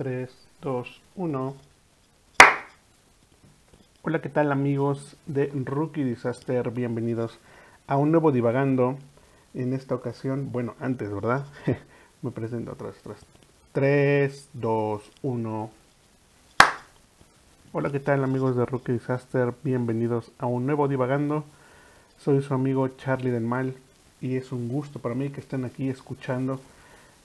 3, 2, 1. Hola, ¿qué tal amigos de Rookie Disaster? Bienvenidos a un nuevo divagando. En esta ocasión, bueno, antes, ¿verdad? Me presento otra vez. 3, 2, 1. Hola, ¿qué tal amigos de Rookie Disaster? Bienvenidos a un nuevo divagando. Soy su amigo Charlie del Mal y es un gusto para mí que estén aquí escuchando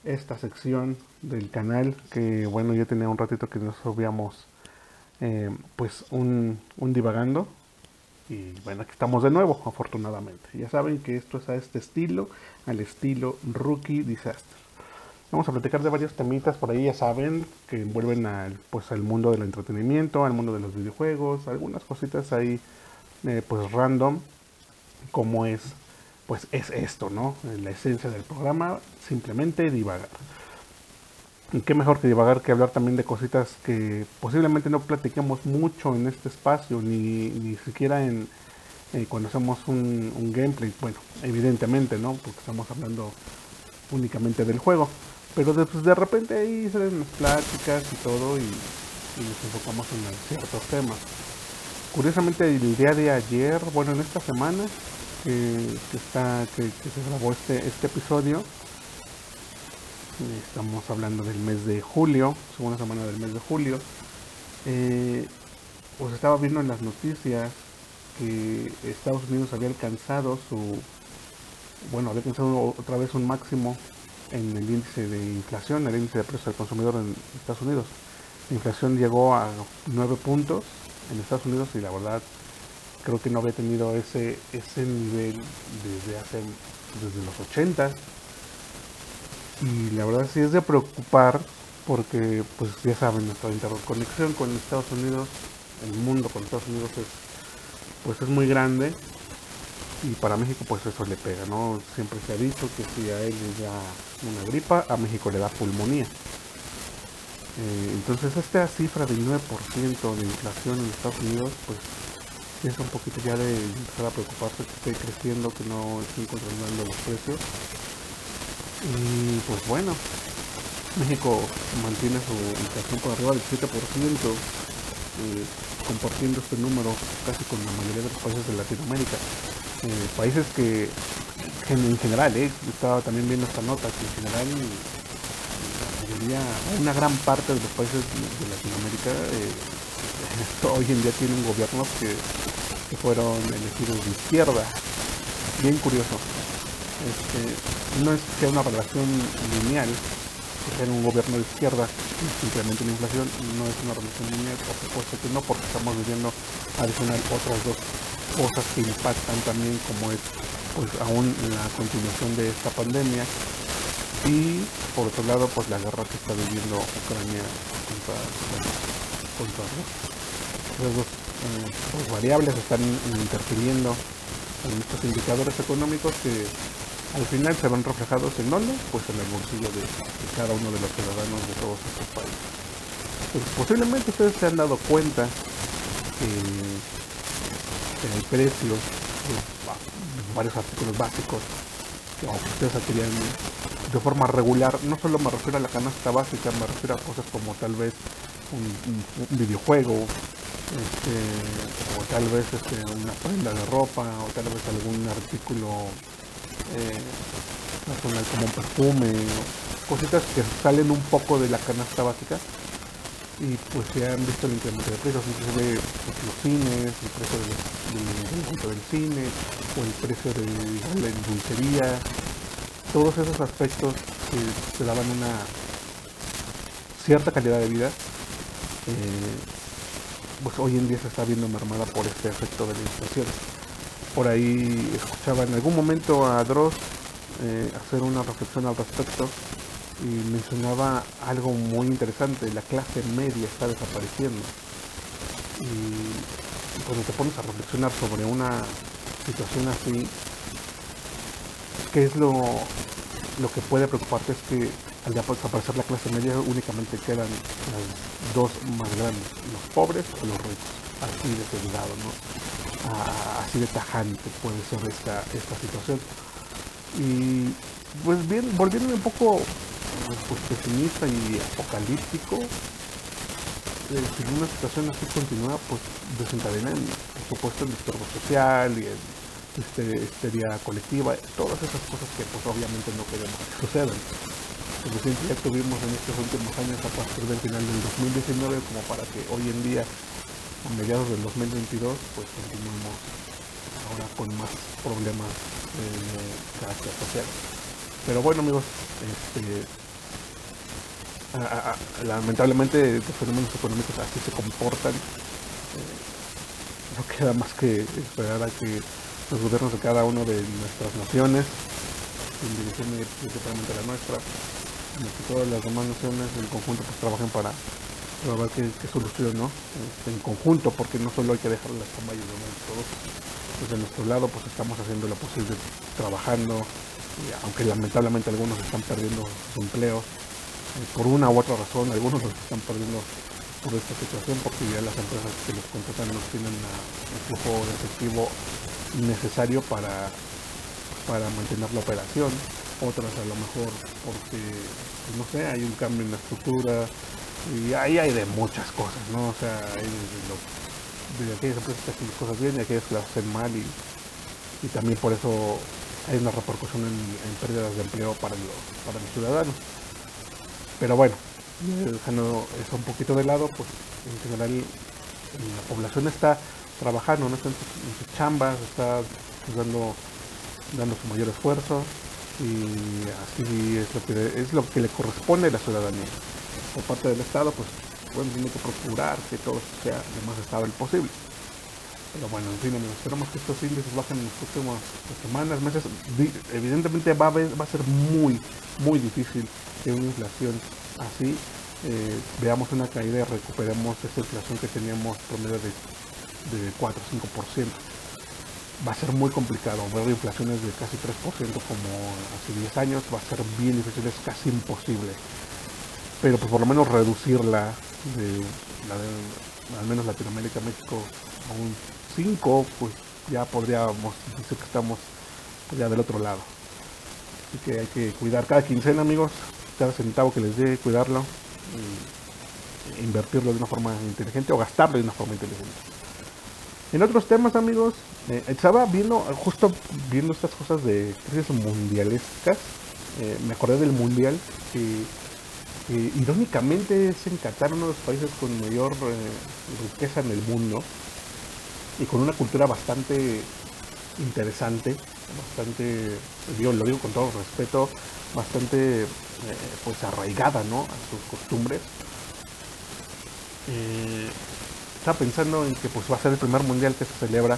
esta sección del canal que bueno ya tenía un ratito que nos subíamos eh, pues un, divagando. Y bueno aquí estamos de nuevo afortunadamente. Ya saben que esto es a este estilo al estilo rookie disaster. Vamos a platicar de varios temitas por ahí ya saben que envuelven al pues al mundo del entretenimiento al mundo de los videojuegos algunas cositas ahí eh, pues random como es pues es esto, ¿no? La esencia del programa, simplemente divagar. Y qué mejor que divagar que hablar también de cositas que posiblemente no platiquemos mucho en este espacio, ni, ni siquiera en eh, cuando hacemos un, gameplay. Bueno, evidentemente, ¿no? Porque estamos hablando únicamente del juego. Pero de, pues, de repente ahí salen las pláticas y todo y, y nos enfocamos en ciertos temas. Curiosamente el día de ayer, bueno, en esta semana, que, está, que, se grabó este, este episodio. Estamos hablando del mes de julio, segunda semana del mes de julio. Eh, pues estaba viendo en las noticias que Estados Unidos había alcanzado su, bueno, había alcanzado otra vez un máximo en el índice de inflación, el índice de precios del consumidor en Estados Unidos. La inflación llegó a 9 puntos en Estados Unidos y la verdad creo que no había tenido ese, ese nivel desde hace desde los 80 y la verdad sí es de preocupar porque pues ya saben nuestra interconexión con Estados Unidos el mundo con Estados Unidos es pues es muy grande. Y para México pues eso le pega no siempre se ha dicho que si a él le da una gripa a México le da pulmonía. Eh, entonces esta cifra del 9% de inflación en Estados Unidos pues es un poquito ya de empezar a preocuparse que esté creciendo, que no estén controlando los precios. Y pues bueno, México mantiene su inflación por arriba del 7%, eh, compartiendo este número casi con la mayoría de los países de Latinoamérica. Eh, países que en general, eh, estaba también viendo esta nota, que en general la mayoría, una gran parte de los países de Latinoamérica hoy en día tienen gobiernos que que fueron elegidos de izquierda. Bien curioso. Este, no es que sea una relación lineal, que sea un gobierno de izquierda simplemente una inflación, no es una relación lineal, por supuesto que no, porque estamos viviendo adicional otras dos cosas que impactan también, como es pues aún la continuación de esta pandemia y por otro lado pues la guerra que está viviendo Ucrania contra, contra Rusia pues, variables están interfiriendo en estos indicadores económicos que al final se van reflejados en dónde? Pues en el bolsillo de, cada uno de los ciudadanos de todos estos países. Pues posiblemente ustedes se han dado cuenta que, el precio de varios artículos básicos que ustedes adquirían de forma regular, no solo me refiero a la canasta básica, me refiero a cosas como tal vez un videojuego, este, o tal vez este, una prenda de ropa, o tal vez algún artículo eh, como un perfume, cositas que salen un poco de la canasta básica y pues se han visto el incremento de precios, inclusive pues, los cines, el precio del, del, cine, o el precio de la dulcería, todos esos aspectos que te daban una cierta calidad de vida. Eh, pues hoy en día se está viendo mermada por este efecto de la inflación. Por ahí escuchaba en algún momento a Dross eh, hacer una reflexión al respecto y mencionaba algo muy interesante, la clase media está desapareciendo. Y cuando te pones a reflexionar sobre una situación así, ¿qué es lo, lo que puede preocuparte? Es que al desaparecer la clase media únicamente quedan las dos más grandes, los pobres o los ricos, así de ¿no? así de tajante puede ser esta, situación. Y pues bien, volviendo un poco pues, pesimista y apocalíptico, eh, si una situación así continúa, pues desencadena, por supuesto, el disturbo social y el este, histeria colectiva, todas esas cosas que pues obviamente no queremos que sucedan. Ya tuvimos en estos últimos años a partir del final del 2019 como para que hoy en día, a mediados del 2022, pues continuemos ahora con más problemas de carácter social. Pero bueno amigos, este, lamentablemente los fenómenos económicos así se comportan. Eh, no queda más que esperar a que los gobiernos de cada una de nuestras naciones, en dirección principalmente la nuestra, que todas las demás naciones en conjunto pues trabajen para, ver qué, solución, ¿no? Este, en conjunto, porque no solo hay que dejar las campañas, ¿no? todos desde nuestro lado pues estamos haciendo lo posible trabajando, aunque lamentablemente algunos están perdiendo sus empleos, por una u otra razón, algunos los están perdiendo por esta situación porque ya las empresas que los contratan no tienen un flujo de efectivo necesario para, para mantener la operación, otras a lo mejor porque, pues, no sé, hay un cambio en la estructura y ahí hay de muchas cosas, ¿no? O sea, hay de, aquellas empresas que hacen las cosas bien y aquellas que las hacen mal y, y también por eso hay una repercusión en, pérdidas de empleo para los, para los ciudadanos. Pero bueno, dejando eso un poquito de lado, pues en general la población está trabajando, no está en sus, chambas, está dando, dando su mayor esfuerzo y así es lo que es lo que le corresponde a la ciudadanía. Por parte del Estado, pues bueno, tiene que procurar que todo sea lo más estable posible. Pero bueno, en fin, esperamos que estos índices bajen en las próximas semanas, meses. Evidentemente va a, ser muy, muy difícil que una inflación así eh, veamos una caída y recuperemos esa inflación que teníamos promedio de, de 4 o 5%. Va a ser muy complicado ver inflaciones de casi 3% como hace 10 años, va a ser bien difícil, es casi imposible. Pero pues por lo menos reducirla de, al menos Latinoamérica, México, a un 5, pues ya podríamos decir que estamos ya del otro lado. Así que hay que cuidar cada quincena, amigos, cada centavo que les dé, cuidarlo y invertirlo de una forma inteligente o gastarlo de una forma inteligente. En otros temas, amigos, eh, estaba viendo, justo viendo estas cosas de crisis mundialescas, eh, me acordé del mundial que irónicamente es en Qatar uno de los países con mayor eh, riqueza en el mundo y con una cultura bastante interesante, bastante, digo, lo digo con todo respeto, bastante pues arraigada ¿no? a sus costumbres. Eh, estaba pensando en que pues va a ser el primer mundial que se celebra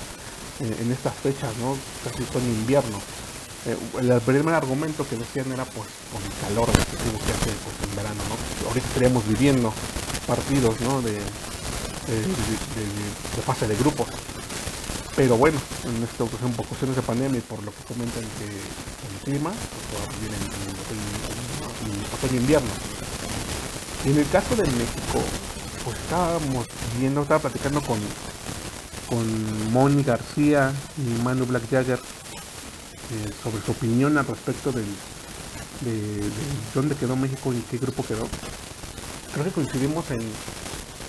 eh, en estas fechas, ¿no? casi son invierno. el primer argumento que decían era pues por el calor excesivo que hace pues, en verano, ¿no? Ahorita estaríamos viviendo partidos ¿no? de, fase de grupos pero bueno, en esta ocasión por cuestiones de pandemia y por lo que comentan que el clima, pues viene en, otoño invierno. Y en el caso de México, pues estábamos viendo, estaba platicando con, con Moni García y Manu Black Jagger eh, sobre su opinión al respecto de, dónde quedó México y qué grupo quedó. Creo que coincidimos en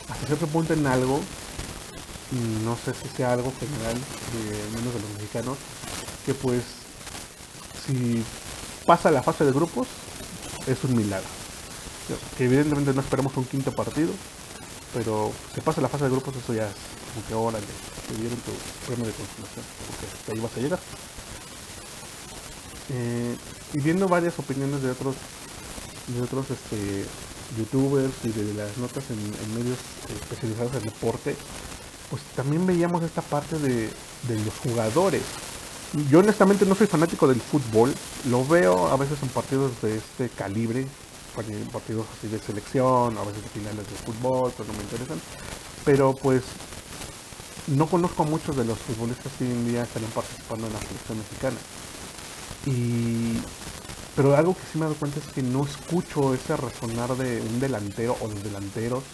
hasta cierto punto en algo no sé si sea algo general, de, menos de los mexicanos, que pues si pasa la fase de grupos es un milagro. Que evidentemente no esperamos un quinto partido, pero si pasa la fase de grupos eso ya es como que órale, te dieron tu premio de consolación, porque ahí vas a llegar. Eh, y viendo varias opiniones de otros de otros este, youtubers y de las notas en, en medios especializados en deporte, pues también veíamos esta parte de, los jugadores. Yo honestamente no soy fanático del fútbol, lo veo a veces en partidos de este calibre, partidos así de selección, a veces de finales de fútbol, pero no me interesan. Pero pues no conozco a muchos de los futbolistas que hoy en día están participando en la selección mexicana. Y pero algo que sí me he dado cuenta es que no escucho ese resonar de un delantero o los delanteros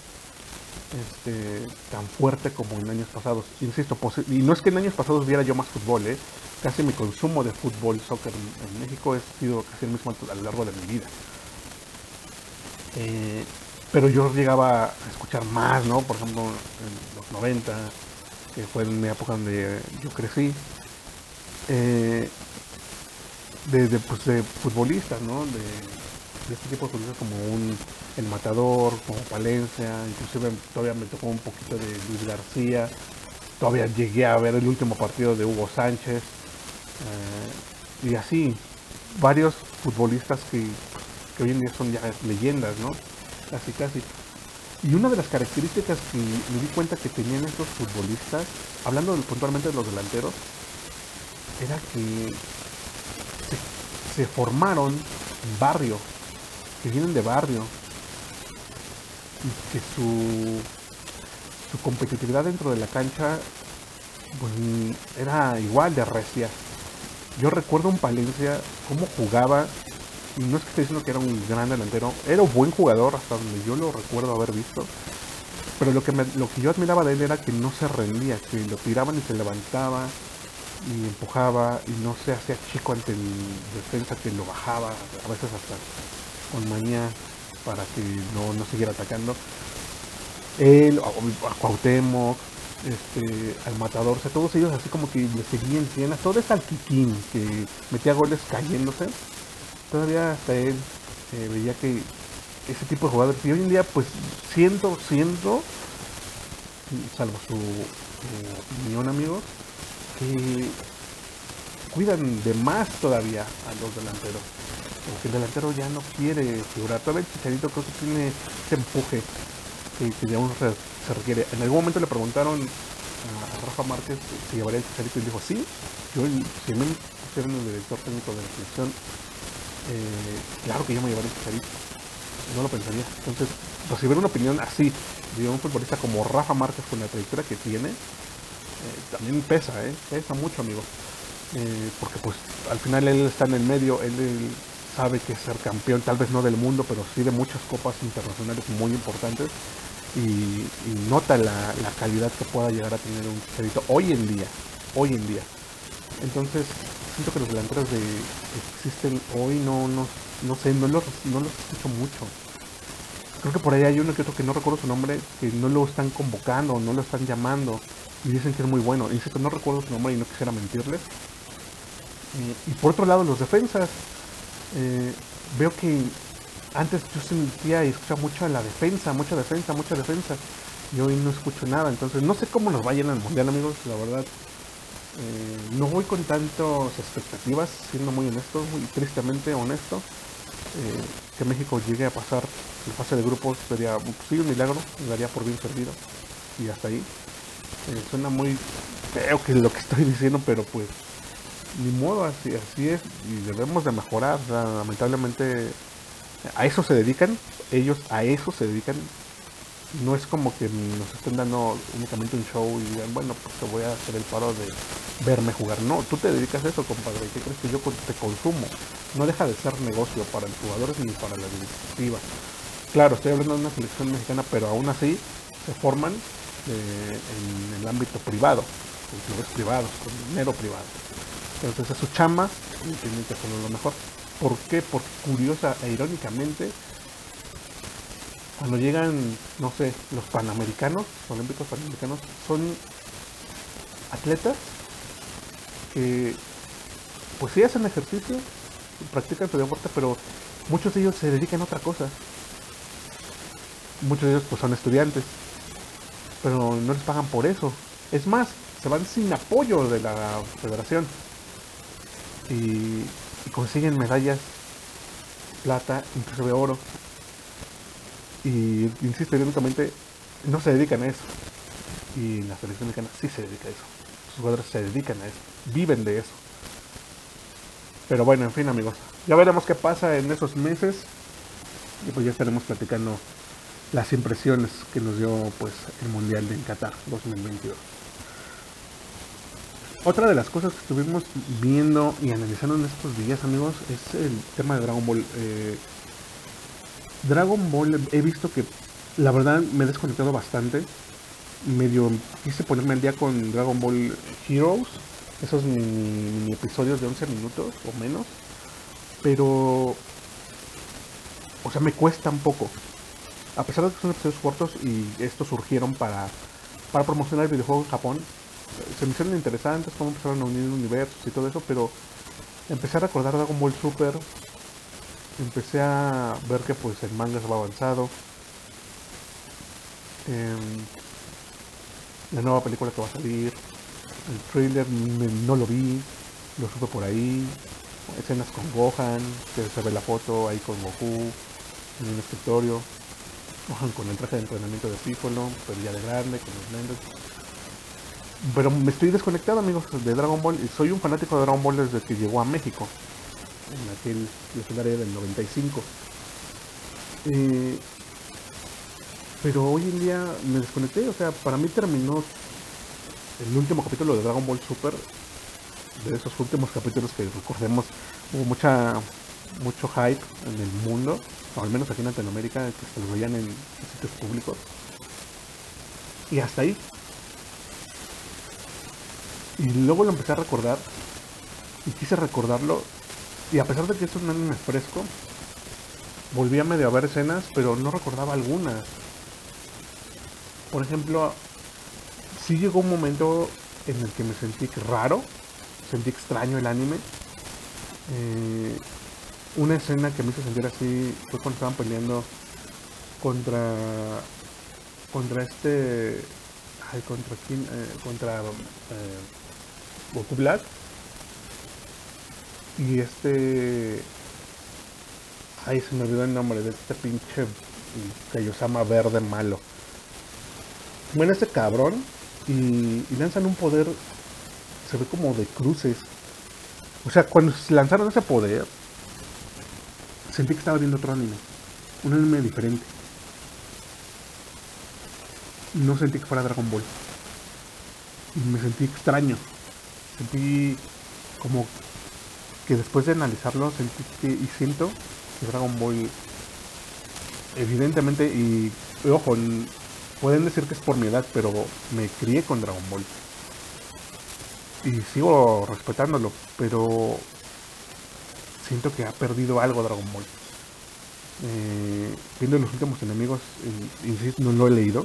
este, tan fuerte como en años pasados. Insisto, y no es que en años pasados viera yo más fútbol, ¿eh? casi mi consumo de fútbol, soccer en, México ha sido casi el mismo a lo largo de mi vida. Eh, pero yo llegaba a escuchar más, ¿no? Por ejemplo, en los 90, que fue en mi época donde yo crecí. Eh, de, pues, futbolistas, ¿no? De, este tipo de futbolistas como un El Matador, como Palencia, inclusive todavía me tocó un poquito de Luis García, todavía llegué a ver el último partido de Hugo Sánchez, eh, y así, varios futbolistas que, hoy en día son ya leyendas, ¿no? Casi, casi. Y una de las características que me di cuenta que tenían estos futbolistas, hablando puntualmente de los delanteros, era que se, formaron en barrio, que vienen de barrio, y que su, su competitividad dentro de la cancha pues, era igual de recia. Yo recuerdo un Palencia cómo jugaba, no es que esté diciendo que era un gran delantero, era un buen jugador hasta donde yo lo recuerdo haber visto. Pero lo que, lo que yo admiraba de él era que no se rendía, que lo tiraban y se levantaba, y empujaba y no se hacía chico ante el defensa que lo bajaba, a veces hasta con manía para que no, no siguiera atacando. Él, a, Cuauhtémoc, este, al Matador, todos ellos así como que le seguían cienas, todo es al Kikín, que metía goles cayéndose, todavía hasta él eh, veía que ese tipo de jugadores, y hoy en día pues siento, siento, salvo su, su opinión amigos, que cuidan de más todavía a los delanteros. Porque el delantero ya no quiere figurar. Todavía el Chicharito creo que tiene ese empuje que, que aún se, requiere. En algún momento le preguntaron a, Rafa Márquez si llevaría el Chicharito y dijo sí. Yo, si el director técnico de la selección, eh, claro que yo me llevaría el Chicharito. No lo pensaría. Entonces, recibir una opinión así de un futbolista como Rafa Márquez con la trayectoria que tiene, eh, también pesa, ¿eh? pesa mucho, amigo. Porque pues al final él está en el medio, él, sabe que ser campeón, tal vez no del mundo, pero sí de muchas copas internacionales muy importantes. Y, nota la, calidad que pueda llegar a tener un chicharito hoy en día, hoy en día. Entonces, siento que los delanteros de, que existen hoy no, no, no sé, no los, no los escucho mucho. Creo que por ahí hay uno que otro que no recuerdo su nombre, que no lo están convocando, no lo están llamando y dicen que es muy bueno. Insisto, no recuerdo su nombre y no quisiera mentirles. Y por otro lado, los defensas. Eh, veo que antes yo sentía y escuchaba mucho a la defensa, mucha defensa, mucha defensa. Y hoy no escucho nada. Entonces, no sé cómo nos vayan al mundial, amigos. La verdad, eh, no voy con tantas expectativas, siendo muy honesto, muy tristemente honesto. que México llegue a pasar la fase de grupos sería un milagro, daría por bien servido. Y hasta ahí. Eh, suena muy feo que lo que estoy diciendo, pero pues ni modo, así, así es y debemos de mejorar. lamentablemente a eso se dedican, ellos a eso se dedican. No es como que nos estén dando únicamente un show y digan, bueno, pues te voy a hacer el paro de verme jugar. No, tú te dedicas a eso, compadre. ¿Qué crees que yo te consumo? No deja de ser negocio para los jugadores ni para la directiva. Claro, estoy hablando de una selección mexicana, pero aún así se forman en el ámbito privado, con clubes privados, con dinero privado. Entonces es su chamba y tienen que hacerlo lo mejor. ¿Por qué? Porque curiosa e irónicamente, cuando llegan, no sé, los panamericanos, olímpicos panamericanos, son atletas que pues sí hacen ejercicio, practican su deporte, pero muchos de ellos se dedican a otra cosa. Muchos de ellos pues son estudiantes, pero no les pagan por eso. Es más, se van sin apoyo de la federación y, consiguen medallas, plata, incluso de oro. Y insisto, irónicamente, no se dedican a eso. Y la selección mexicana sí se dedica a eso. Sus jugadores se dedican a eso, viven de eso. Pero bueno, en fin amigos, ya veremos qué pasa en esos meses. Y pues ya estaremos platicando las impresiones que nos dio pues el Mundial de Qatar 2022. Otra de las cosas que estuvimos viendo y analizando en estos días, amigos, es el tema de Dragon Ball. Eh, Dragon Ball he visto que la verdad me he desconectado bastante. Medio quise ponerme al día con Dragon Ball Heroes, esos mini episodios de 11 minutos o menos. Pero o sea, me cuesta un poco. A pesar de que son episodios cortos y estos surgieron para, para promocionar el videojuego en Japón, se me hicieron interesantes cómo empezaron a unir universos y todo eso, pero empecé a recordar Dragon Ball Super, empecé a ver que pues el manga se va avanzado, em, la nueva película que va a salir, el trailer no lo vi, lo supe por ahí, escenas con Gohan, que se ve la foto ahí con Goku en un escritorio, Gohan con el traje de entrenamiento de Piccolo, pero ya de grande, con los lentes. Pero me estoy desconectado amigos de Dragon Ball. Soy un fanático de Dragon Ball desde que llegó a México, en aquel legendario del 95. Eh, pero hoy en día me desconecté, o sea, para mí terminó el último capítulo de Dragon Ball Super de esos últimos capítulos que recordemos hubo mucha mucho hype en el mundo, o al menos aquí en Latinoamérica, que se lo veían en sitios públicos. Y hasta ahí. Y luego lo empecé a recordar, y quise recordarlo, y a pesar de que es un anime fresco, volví a medio a ver escenas, pero no recordaba algunas. Por ejemplo, sí llegó un momento en el que me sentí raro, sentí extraño el anime. Eh, una escena que me hizo sentir así fue cuando estaban peleando contra contra este ay, contra quién eh, contra eh, Goku Black y este ay se me olvidó el nombre de este pinche llama verde malo bueno este cabrón y lanzan un poder se ve como de cruces. O sea, cuando lanzaron ese poder, sentí que estaba viendo otro anime. Un anime diferente. No sentí que fuera Dragon Ball. Y me sentí extraño. Sentí como que después de analizarlo, sentí que, y siento que Dragon Ball, evidentemente, y ojo, pueden decir que es por mi edad, pero me crié con Dragon Ball y sigo respetándolo, pero siento que ha perdido algo Dragon Ball. Eh, viendo los últimos enemigos, eh, insisto, no lo he leído.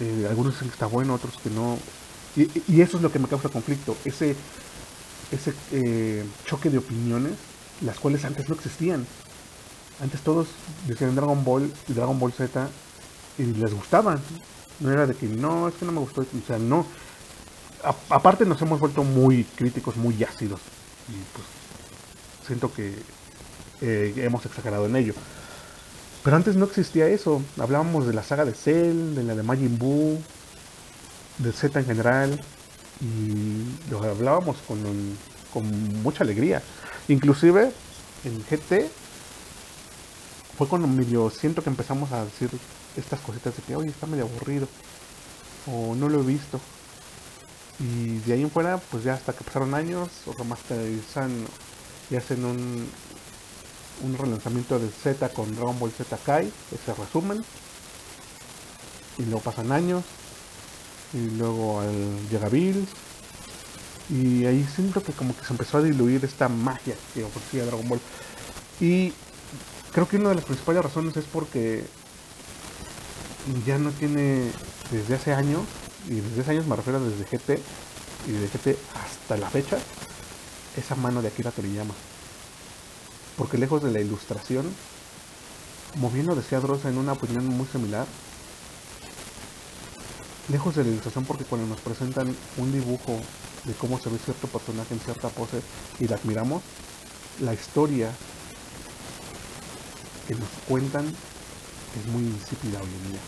Eh, algunos dicen que está bueno, otros que no. Y, eso es lo que me causa conflicto, ese, ese eh, choque de opiniones, las cuales antes no existían. Antes todos decían Dragon Ball y Dragon Ball Z y les gustaban. No era de que no, es que no me gustó. O sea, no aparte nos hemos vuelto muy críticos, muy ácidos. Y pues siento que eh, hemos exagerado en ello. Pero antes no existía eso. Hablábamos de la saga de Cell, de la de Majin Buu, de Z en general. Y lo hablábamos con, con mucha alegría. Inclusive en GT fue cuando medio siento que empezamos a decir estas cositas de que, oye, está medio aburrido. O no lo he visto. Y de ahí en fuera, pues ya hasta que pasaron años, o remasterizan y hacen un, un relanzamiento de Z con Dragon Ball Z Kai, ese resumen. Y luego pasan años. Y luego llega Bills. Y ahí siento que como que se empezó a diluir esta magia que ofrecía Dragon Ball. Y creo que una de las principales razones es porque ya no tiene desde hace años y desde hace años me refiero desde GT y desde GT hasta la fecha, esa mano de Akira Toriyama. Porque lejos de la ilustración, como bien lo decía Dross en una opinión muy similar, lejos de la ilustración porque cuando nos presentan un dibujo de cómo se ve cierto personaje en cierta pose y la admiramos, la historia que nos cuentan es muy insípida hoy en día.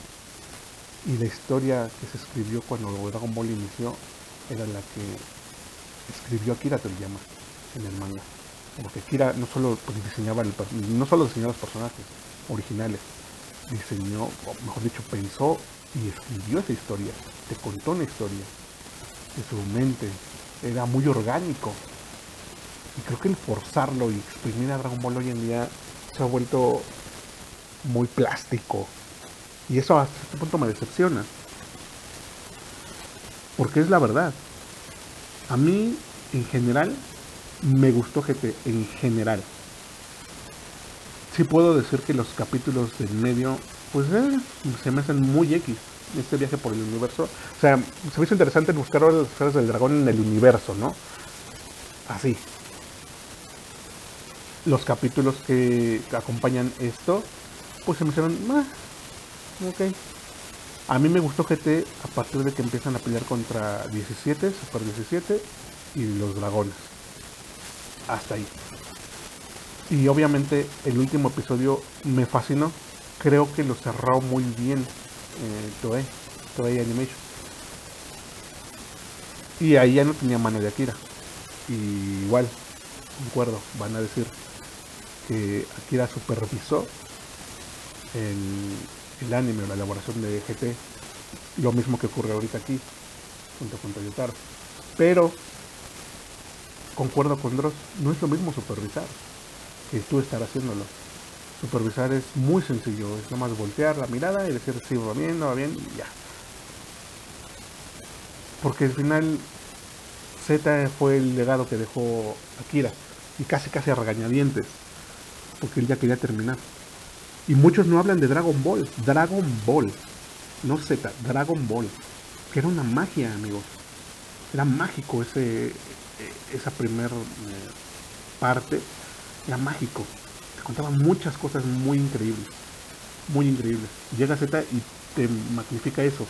Y la historia que se escribió cuando Dragon Ball inició era la que escribió Akira Toriyama en el manga. Porque Akira no solo pues, diseñaba el, no solo diseñó los personajes originales, diseñó, o mejor dicho, pensó y escribió esa historia, te contó una historia de su mente, era muy orgánico. Y creo que el forzarlo y exprimir a Dragon Ball hoy en día se ha vuelto muy plástico, y eso hasta este punto me decepciona. Porque es la verdad. A mí, en general, me gustó GT, en general. sí puedo decir que los capítulos del medio, pues eh, se me hacen muy X. Este viaje por el universo. O sea, se me hizo interesante buscar las esferas del dragón en el universo, ¿no? Así. Los capítulos que acompañan esto, pues se me hicieron, ah, ok. A mí me gustó GT a partir de que empiezan a pelear contra 17, Super 17 y los dragones. Hasta ahí. Y obviamente el último episodio me fascinó. Creo que lo cerró muy bien eh, Toei, Toei Animation. Y ahí ya no tenía mano de Akira. Igual, concuerdo, van a decir que Akira supervisó el, el anime o la elaboración de GT. Lo mismo que ocurre ahorita aquí, junto con Toyotaro. Pero, concuerdo con Dross, no es lo mismo supervisar que tú estar haciéndolo. Supervisar es muy sencillo, es nada más voltear la mirada y decir si va bien, no va bien y ya. Porque al final Z fue el legado que dejó Akira y casi casi a regañadientes, porque él ya quería terminar. Y muchos no hablan de Dragon Ball, Dragon Ball, no Z, Dragon Ball, que era una magia, amigos. Era mágico ese, e, esa primer eh, parte era mágico. Contaba muchas cosas muy increíbles. Muy increíbles. Llega Z y te magnifica eso.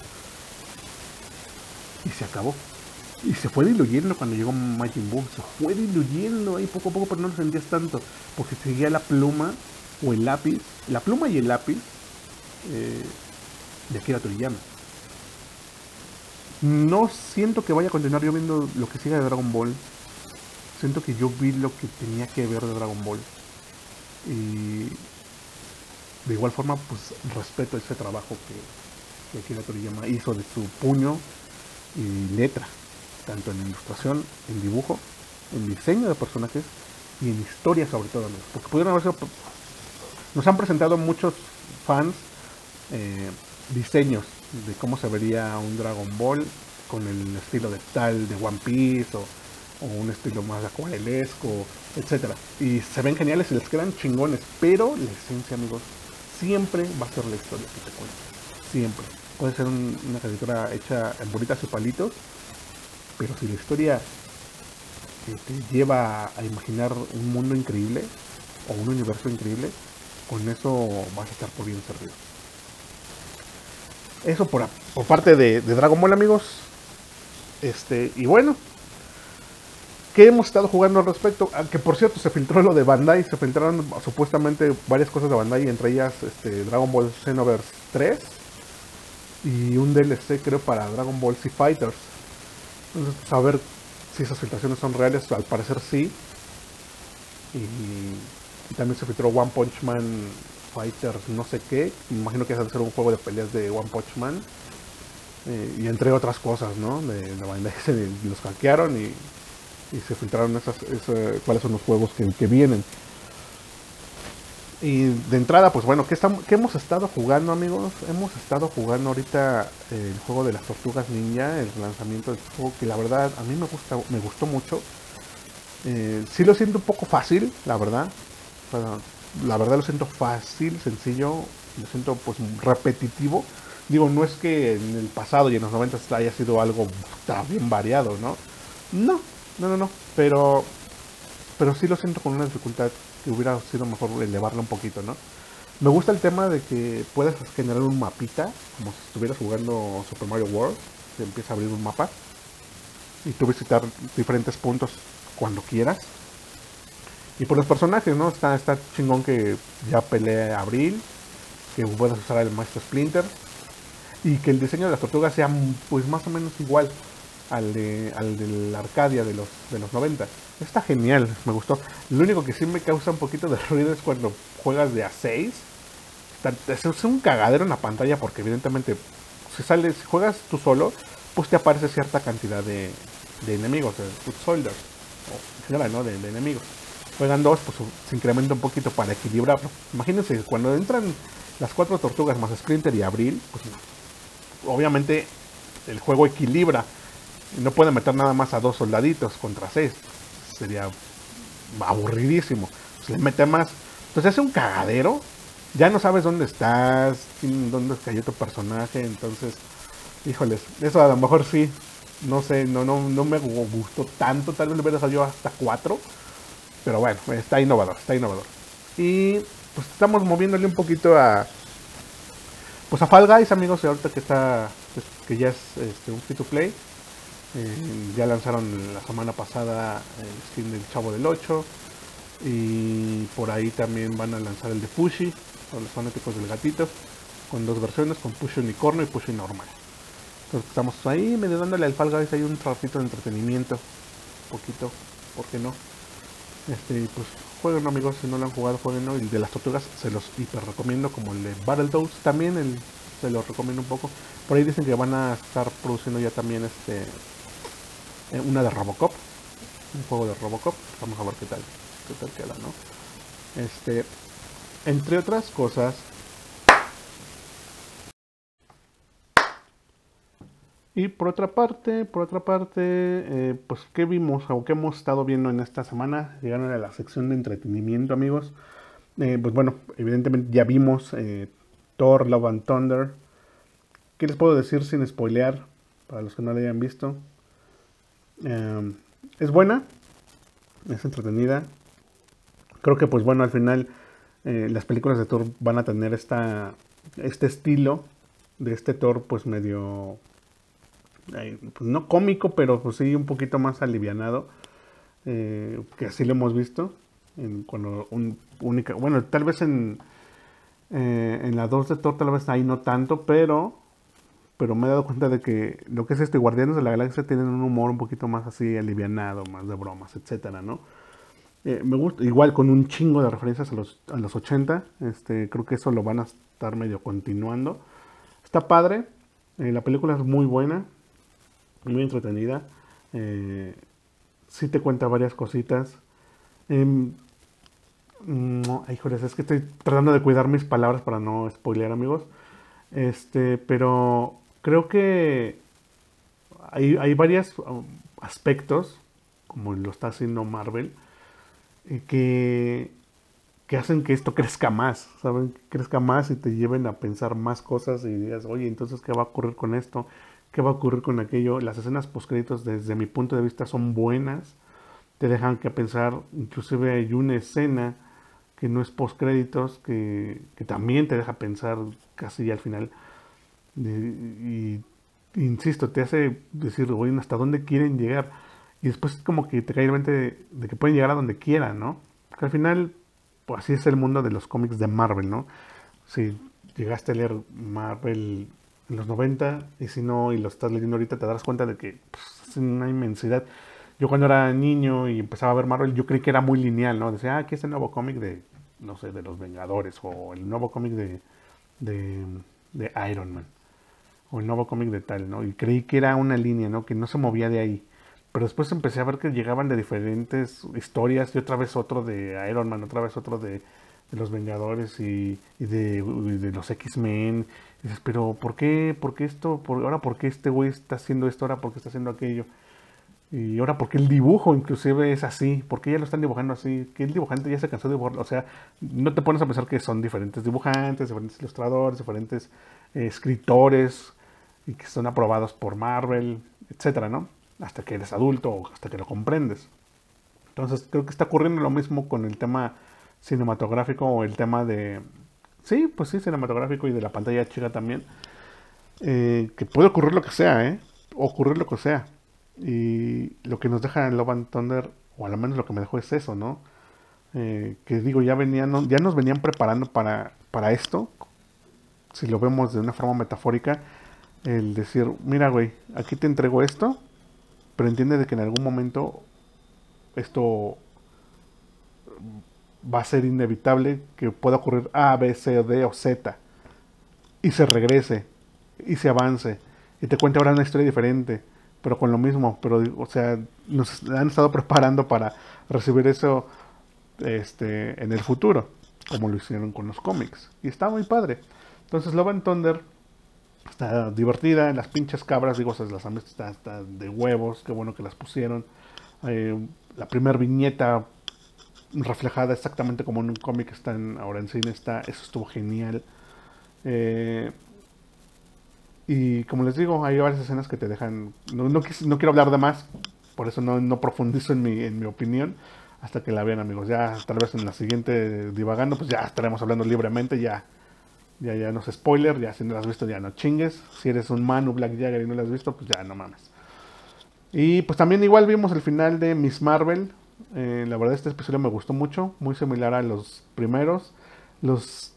Y se acabó. Y se fue diluyendo cuando llegó Majin Buu. Se fue diluyendo ahí poco a poco, pero no lo sentías tanto. Porque seguía la pluma o el lápiz. La pluma y el lápiz eh, de Akira Toriyama. No siento que vaya a continuar yo viendo lo que siga de Dragon Ball siento que yo vi lo que tenía que ver de Dragon Ball. Y de igual forma, pues respeto ese trabajo que, que Akira Toriyama hizo de su puño y letra, tanto en ilustración, en dibujo, en diseño de personajes y en historia sobre todo, porque pudieron haber nos han presentado muchos fans eh, diseños de cómo se vería un Dragon Ball con el estilo de tal de One Piece o un estilo más acuarelesco, etcétera. Y se ven geniales y les quedan chingones, pero la esencia, amigos, siempre va a ser la historia que te cuento. Siempre. Puede ser una caricatura hecha en bolitas y palitos, pero si la historia te lleva a imaginar un mundo increíble o un universo increíble, con eso vas a estar por bien servido. Eso por, por parte de, de Dragon Ball, amigos. Este, y bueno, ¿Qué hemos estado jugando al respecto? Ah, que por cierto se filtró lo de Bandai, se filtraron supuestamente varias cosas de Bandai, entre ellas este, Dragon Ball Xenoverse 3 y un DLC creo para Dragon Ball Z Fighters. Entonces, saber si esas filtraciones son reales, al parecer sí. Y, también se filtró One Punch Man Fighters no sé qué, me imagino que es ser un juego de peleas de One Punch Man. Eh, y entre otras cosas, ¿no? De, de Bandai se los hackearon y y se filtraron esas, cuáles son los juegos que, vienen. Y de entrada, pues bueno, ¿qué, estamos, ¿qué hemos estado jugando, amigos? Hemos estado jugando ahorita el juego de las tortugas ninja, el lanzamiento del juego, que la verdad a mí me, gusta, me gustó mucho. Eh, sí lo siento un poco fácil, la verdad. la verdad lo siento fácil, sencillo, lo siento pues repetitivo. Digo, no es que en el pasado y en los 90 haya sido algo bien variado, ¿no? No, no, no, no. Pero, pero sí lo siento con una dificultad que hubiera sido mejor elevarla un poquito, ¿no? Me gusta el tema de que puedes generar un mapita, como si estuvieras jugando Super Mario World, te empieza a abrir un mapa y tú visitar diferentes puntos cuando quieras. Y por los personajes, ¿no? Está, está chingón que ya pelee Abril, que puedas usar el Maestro Splinter y que el diseño de las tortugas sea pues más o menos igual al de, al de la Arcadia de los, de los 90. Está genial, me gustó. Lo único que sí me causa un poquito de ruido es cuando juegas de a 6. Es un cagadero en la pantalla porque evidentemente si sales, si juegas tú solo, pues te aparece cierta cantidad de, de enemigos, de foot soldiers, o en general, ¿no? De, enemigos. Juegan dos, pues se incrementa un poquito para equilibrarlo. Imagínense, cuando entran las cuatro tortugas más Sprinter y Abril, pues obviamente el juego equilibra no puede meter nada más a dos soldaditos contra seis. Sería aburridísimo. Se le mete más, Entonces hace un cagadero. Ya no sabes dónde estás, dónde cayó tu personaje. Entonces, híjoles, eso a lo mejor sí. No sé, no, no, no me gustó tanto. Tal vez le hubiera salido hasta 4. Pero bueno, está innovador, está innovador. Y pues estamos moviéndole un poquito a. Pues a Fall Guys, amigos, ahorita que está. Pues, que ya es este, un free to play. Eh, ya lanzaron la semana pasada el skin del Chavo del 8. Y por ahí también van a lanzar el de Pushy, con los fanáticos del gatito, con dos versiones, con Pushy Unicornio y Pushy normal. Entonces estamos ahí medio dándole al Fall Guys, hay un ratito de entretenimiento, un poquito, ¿por qué no? Este, pues jueguen amigos, si no lo han jugado, jueguen y de las tortugas se los hiper recomiendo, como el de Battletoads también, el, se los recomiendo un poco. Por ahí dicen que van a estar produciendo ya también este eh, una de Robocop, un juego de Robocop, vamos a ver qué tal queda, ¿no? Este, entre otras cosas, Y por otra parte, por otra parte, eh, pues ¿qué vimos o qué hemos estado viendo en esta semana? Llegaron a la sección de entretenimiento, amigos. Eh, pues bueno, evidentemente ya vimos Thor, Love and Thunder. ¿Qué les puedo decir sin spoilear? Para los que no la hayan visto. Es buena, es entretenida, creo que pues bueno, al final eh, las películas de Thor van a tener esta, este estilo de este Thor pues medio, pues no cómico, pero pues sí un poquito más alivianado, eh, que así lo hemos visto, en, cuando un, única, bueno, tal vez en, eh, en la 2 de Thor tal vez ahí no tanto, pero pero me he dado cuenta de que lo que es este Guardianes de la Galaxia tienen un humor un poquito más así alivianado, más de bromas, etcétera, ¿no? Eh, me gusta, igual con un chingo de referencias a los, a los 80. Este, creo que eso lo van a estar medio continuando. Está padre. Eh, la película es muy buena. Muy entretenida. Eh, sí te cuenta varias cositas. Em, no, híjoles, es que estoy tratando de cuidar mis palabras para no spoilear, amigos. Este, pero creo que hay, hay varios um, aspectos, como lo está haciendo Marvel, eh, que, que hacen que esto crezca más, ¿saben? Crezca más y te lleven a pensar más cosas y digas, oye, entonces, ¿qué va a ocurrir con esto? ¿Qué va a ocurrir con aquello? Las escenas postcréditos, desde mi punto de vista, son buenas. Te dejan que pensar, inclusive hay una escena que no es postcréditos, que, que también te deja pensar casi al final. Y, insisto, te hace decir, ¿hasta dónde quieren llegar? Y después como que te cae el mente de, que pueden llegar a donde quieran, ¿no? Porque al final, pues así es el mundo de los cómics de Marvel, ¿no? Si llegaste a leer Marvel en los 90 y si no, y lo estás leyendo ahorita, te darás cuenta de que pues, es una inmensidad. Yo cuando era niño y empezaba a ver Marvel, yo creí que era muy lineal, ¿no? Decía, ah, aquí es el nuevo cómic de, no sé, de los Vengadores o el nuevo cómic de, de Iron Man o el nuevo cómic de tal, ¿no? Y creí que era una línea, ¿no? Que no se movía de ahí. Pero después empecé a ver que llegaban de diferentes historias y otra vez otro de Iron Man, otra vez otro de, los Vengadores y, de, los X-Men. Dices, pero ¿por qué, por qué esto? Por, ahora por qué este güey está haciendo esto? Ahora por qué está haciendo aquello? Y ahora por qué el dibujo inclusive es así? ¿Por qué ya lo están dibujando así? Que el dibujante ya se cansó de dibujar. O sea, no te pones a pensar que son diferentes dibujantes, diferentes ilustradores, diferentes eh, escritores y que son aprobados por Marvel, etcétera, ¿no? hasta que eres adulto o hasta que lo comprendes. Entonces creo que está ocurriendo lo mismo con el tema cinematográfico o el tema de... Sí, pues sí, cinematográfico y de la pantalla chica también. Eh, que puede ocurrir lo que sea, ¿eh? Ocurrir lo que sea. Y lo que nos deja en Love and Thunder, o al menos lo que me dejó es eso, ¿no? Eh, que digo, ya, venían, ya nos venían preparando para, para esto. Si lo vemos de una forma metafórica, el decir, mira, güey, aquí te entrego esto, pero entiende de que en algún momento esto va a ser inevitable que pueda ocurrir A, B, C, D o Z y se regrese y se avance y te cuente ahora una historia diferente pero con lo mismo pero o sea nos han estado preparando para recibir eso este en el futuro como lo hicieron con los cómics y está muy padre. Entonces Love and Thunder Está divertida, las pinches cabras, digo, las han visto, está, de huevos, qué bueno que las pusieron. Eh, la primera viñeta reflejada exactamente como en un cómic está ahora en cine. Está, eso estuvo genial. Eh, y como les digo, hay varias escenas que te dejan... No, no, quiero hablar de más, por eso no, no profundizo en mi, en mi opinión hasta que la vean amigos. Ya tal vez en la siguiente divagando, pues ya estaremos hablando libremente, ya ya, ya no es spoiler, ya si no lo has visto ya no chingues. Si eres un Manu Black Jagger y no lo has visto, pues ya no mames. Y pues también igual vimos el final de Miss Marvel. Eh, la verdad este episodio me gustó mucho, muy similar a los primeros. Los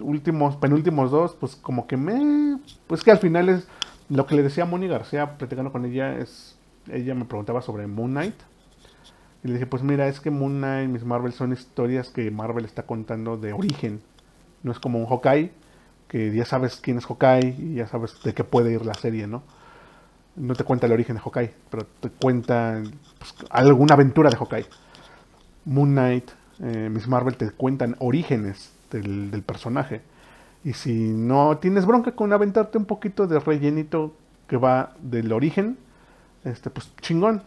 últimos, penúltimos dos, pues como que me... Pues que al final es lo que le decía a Moni García platicando con ella, es... Ella me preguntaba sobre Moon Knight. Y le dije, pues mira, es que Moon Knight y Miss Marvel son historias que Marvel está contando de origen no es como un Hawkeye, que ya sabes quién es Hawkeye y ya sabes de qué puede ir la serie, ¿no? No te cuenta el origen de Hawkeye, pero te cuenta pues, alguna aventura de Hawkeye. Moon Knight, eh, Miss Marvel te cuentan orígenes del, personaje. Y si no tienes bronca con aventarte un poquito de rellenito que va del origen, este, pues chingón.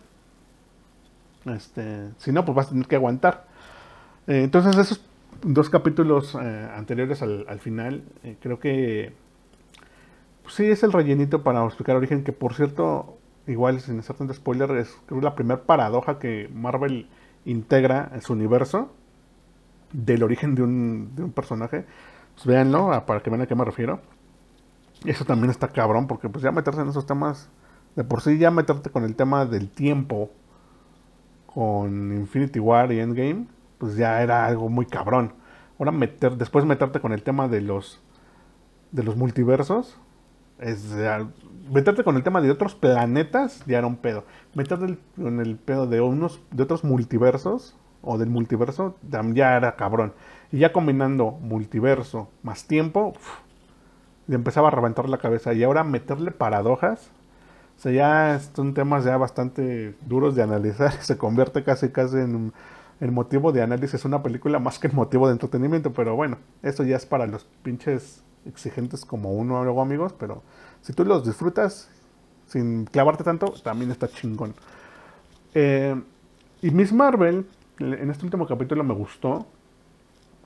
Este, si no, pues vas a tener que aguantar. Eh, entonces, eso es dos capítulos eh, anteriores al, final, eh, creo que pues sí es el rellenito para explicar origen, que por cierto, igual sin hacer tanto spoiler, es creo la primera paradoja que Marvel integra en su universo del origen de un, de un personaje. Pues véanlo, para que vean a qué me refiero. Eso también está cabrón, porque pues ya meterse en esos temas, de por sí ya meterte con el tema del tiempo, con Infinity War y Endgame, pues ya era algo muy cabrón. Ahora meter, después meterte con el tema de los de los multiversos, es meterte con el tema de otros planetas ya era un pedo. Meterte con el pedo de unos de otros multiversos o del multiverso ya era cabrón. Y ya combinando multiverso más tiempo, le empezaba a reventar la cabeza. Y ahora meterle paradojas, o sea, ya son temas ya bastante duros de analizar. Se convierte casi casi en el motivo de análisis es una película más que el motivo de entretenimiento, pero bueno, eso ya es para los pinches exigentes como uno o algo amigos, pero si tú los disfrutas sin clavarte tanto, también está chingón. Eh, y Miss Marvel, en este último capítulo me gustó,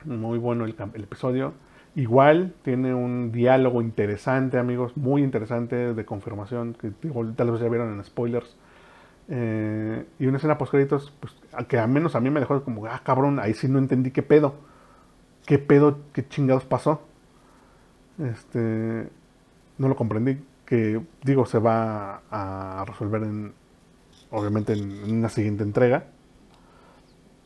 muy bueno el, episodio. Igual tiene un diálogo interesante, amigos, muy interesante de confirmación, que tal vez ya vieron en spoilers eh, y una escena post créditos, pues, que al menos a mí me dejó como, ah, cabrón, ahí sí no entendí qué pedo. ¿Qué pedo, qué chingados pasó? Este, no lo comprendí. Que, digo, se va a resolver en, obviamente, en, una siguiente entrega.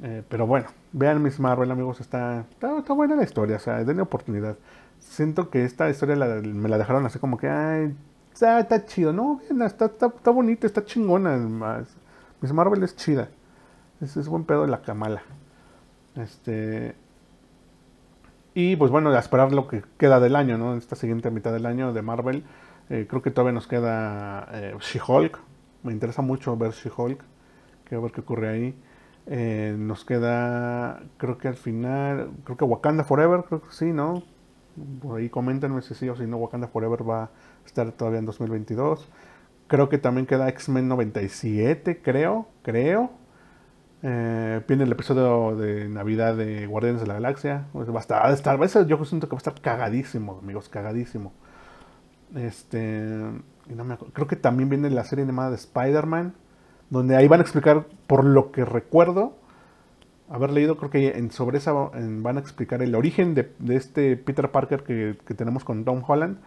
Eh, pero bueno, vean Miss Marvel, amigos, está, está, buena la historia, o sea, denle oportunidad. Siento que esta historia me la dejaron así como que, ay, está, chido, no, está, está, está bonita, está chingona. Miss Marvel es chida. Es, buen pedo de la camala. Este. Y pues bueno, a esperar lo que queda del año, ¿no? Esta siguiente mitad del año de Marvel. Eh, creo que todavía nos queda eh, She-Hulk. Me interesa mucho ver She-Hulk. Quiero ver qué ocurre ahí. Eh, nos queda, creo que al final, creo que Wakanda Forever, creo que sí, ¿no? Por ahí coméntenme si sí o si no, Wakanda Forever va estar todavía en 2022. Creo que también queda X-Men 97, creo, creo. Eh, viene el episodio de Navidad de Guardianes de la Galaxia. Pues va a estar, a estar, yo siento que va a estar cagadísimo, amigos, cagadísimo. Este, creo que también viene la serie animada de Spider-Man, donde ahí van a explicar, por lo que recuerdo, haber leído, creo que en, sobre esa van a explicar el origen de, este Peter Parker que, tenemos con Tom Holland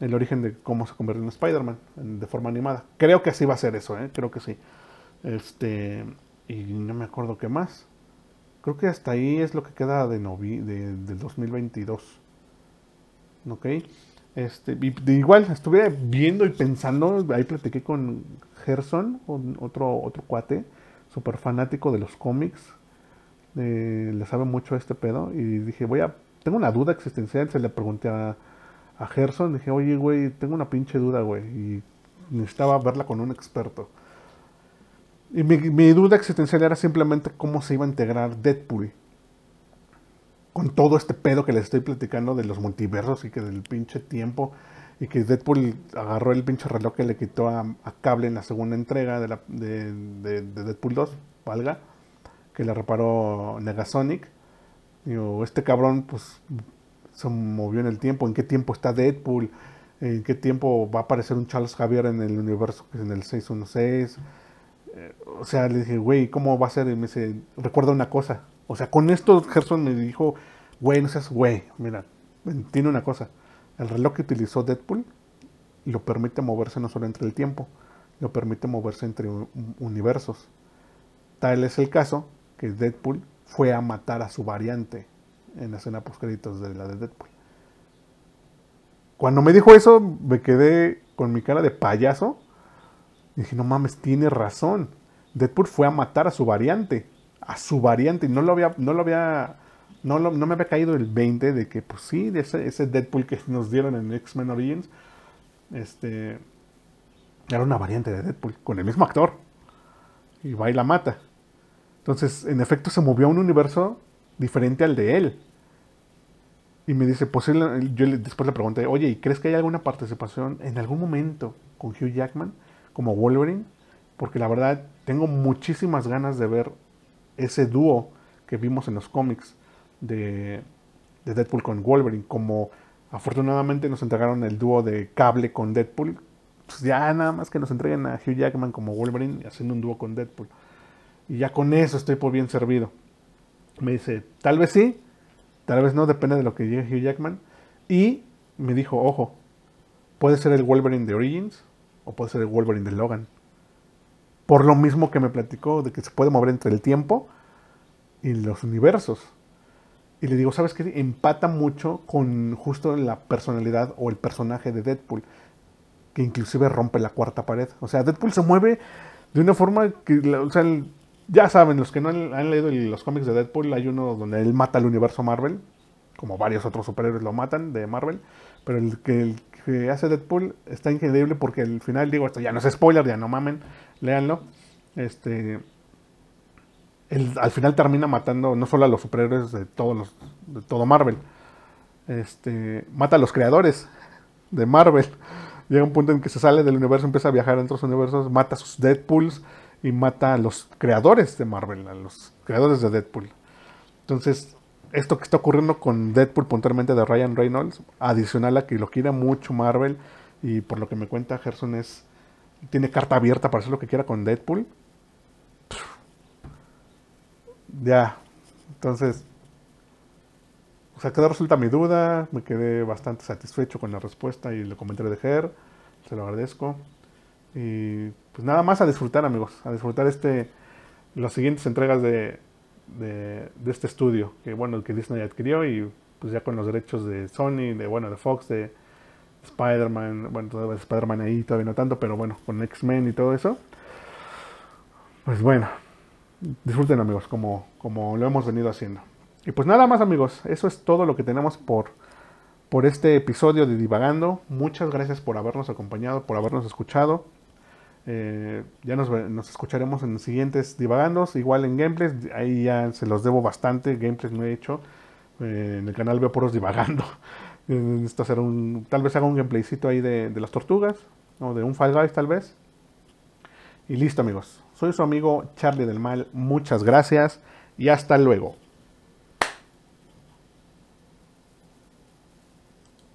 el origen de cómo se convirtió en Spider-Man de forma animada. Creo que así va a ser eso, ¿eh? creo que sí. Este, y no me acuerdo qué más. Creo que hasta ahí es lo que queda de, novi de del 2022. ¿Ok? Este, igual, estuve viendo y pensando, ahí platiqué con Gerson, otro, otro cuate, súper fanático de los cómics. Eh, le sabe mucho este pedo. Y dije, voy a, tengo una duda existencial, se le pregunté a a Gerson, dije, oye, güey, tengo una pinche duda, güey, y necesitaba verla con un experto. Y mi, duda existencial era simplemente cómo se iba a integrar Deadpool. Con todo este pedo que les estoy platicando de los multiversos y que del pinche tiempo. Y que Deadpool agarró el pinche reloj que le quitó a, Cable en la segunda entrega de, la, de, de, Deadpool 2, valga. que le reparó Negasonic. Digo, este cabrón pues se movió en el tiempo, en qué tiempo está Deadpool, en qué tiempo va a aparecer un Charles Javier en el universo, que es en el 616. Eh, o sea, le dije, güey, ¿cómo va a ser? Y me dice, recuerda una cosa. O sea, con esto Gerson me dijo, güey, no seas güey, mira, tiene una cosa. El reloj que utilizó Deadpool lo permite moverse no solo entre el tiempo, lo permite moverse entre universos. Tal es el caso que Deadpool fue a matar a su variante en la escena post créditos de la de Deadpool. Cuando me dijo eso, me quedé con mi cara de payaso. Dije, no mames, tiene razón. Deadpool fue a matar a su variante. A su variante. Y no lo había, no lo había, no, no me había caído el 20 de que, pues sí, ese, ese Deadpool que nos dieron en X-Men Origins, este, era una variante de Deadpool, con el mismo actor. Y va y la mata. Entonces, en efecto, se movió a un universo diferente al de él. Y me dice, pues yo después le pregunté, oye, ¿y crees que hay alguna participación en algún momento con Hugh Jackman como Wolverine? Porque la verdad, tengo muchísimas ganas de ver ese dúo que vimos en los cómics de, de Deadpool con Wolverine. Como afortunadamente nos entregaron el dúo de cable con Deadpool, pues ya nada más que nos entreguen a Hugh Jackman como Wolverine haciendo un dúo con Deadpool. Y ya con eso estoy por bien servido. Me dice, tal vez sí, tal vez no, depende de lo que diga Hugh Jackman. Y me dijo, ojo, puede ser el Wolverine de Origins o puede ser el Wolverine de Logan. Por lo mismo que me platicó de que se puede mover entre el tiempo y los universos. Y le digo, ¿sabes qué? Empata mucho con justo la personalidad o el personaje de Deadpool, que inclusive rompe la cuarta pared. O sea, Deadpool se mueve de una forma que, o sea, ya saben, los que no han, leído los cómics de Deadpool, hay uno donde él mata al universo Marvel, como varios otros superhéroes lo matan de Marvel, pero el que, hace Deadpool está increíble porque al final, digo, esto ya no es spoiler, ya no mamen, léanlo. Este, al final termina matando no solo a los superhéroes de todos los, de todo Marvel, este, mata a los creadores de Marvel. Llega un punto en que se sale del universo, empieza a viajar a otros universos, mata a sus Deadpools, y mata a los creadores de Marvel, a los creadores de Deadpool. Entonces, esto que está ocurriendo con Deadpool puntualmente de Ryan Reynolds, adicional a que lo quiera mucho Marvel, y por lo que me cuenta Gerson es, tiene carta abierta para hacer lo que quiera con Deadpool. Ya, entonces, o sea, quedó resulta mi duda, me quedé bastante satisfecho con la respuesta y el comentario de Ger, se lo agradezco. Y pues nada más a disfrutar, amigos, a disfrutar este las siguientes entregas de, de, este estudio, que bueno, el que Disney adquirió y pues ya con los derechos de Sony, de bueno, de Fox, de Spider-Man, bueno, todavía Spider-Man ahí todavía no tanto, pero bueno, con X-Men y todo eso. Pues bueno, disfruten amigos, como, como lo hemos venido haciendo. Y pues nada más amigos, eso es todo lo que tenemos por, por este episodio de Divagando. Muchas gracias por habernos acompañado, por habernos escuchado. Eh, ya nos, escucharemos en los siguientes divagandos, igual en gameplays, ahí ya se los debo bastante, gameplays no he hecho, eh, en el canal veo puros divagando, un, tal vez haga un gameplaycito ahí de, de las tortugas, o de un Fall Guys tal vez, y listo amigos, soy su amigo Charlie del Mal, muchas gracias y hasta luego.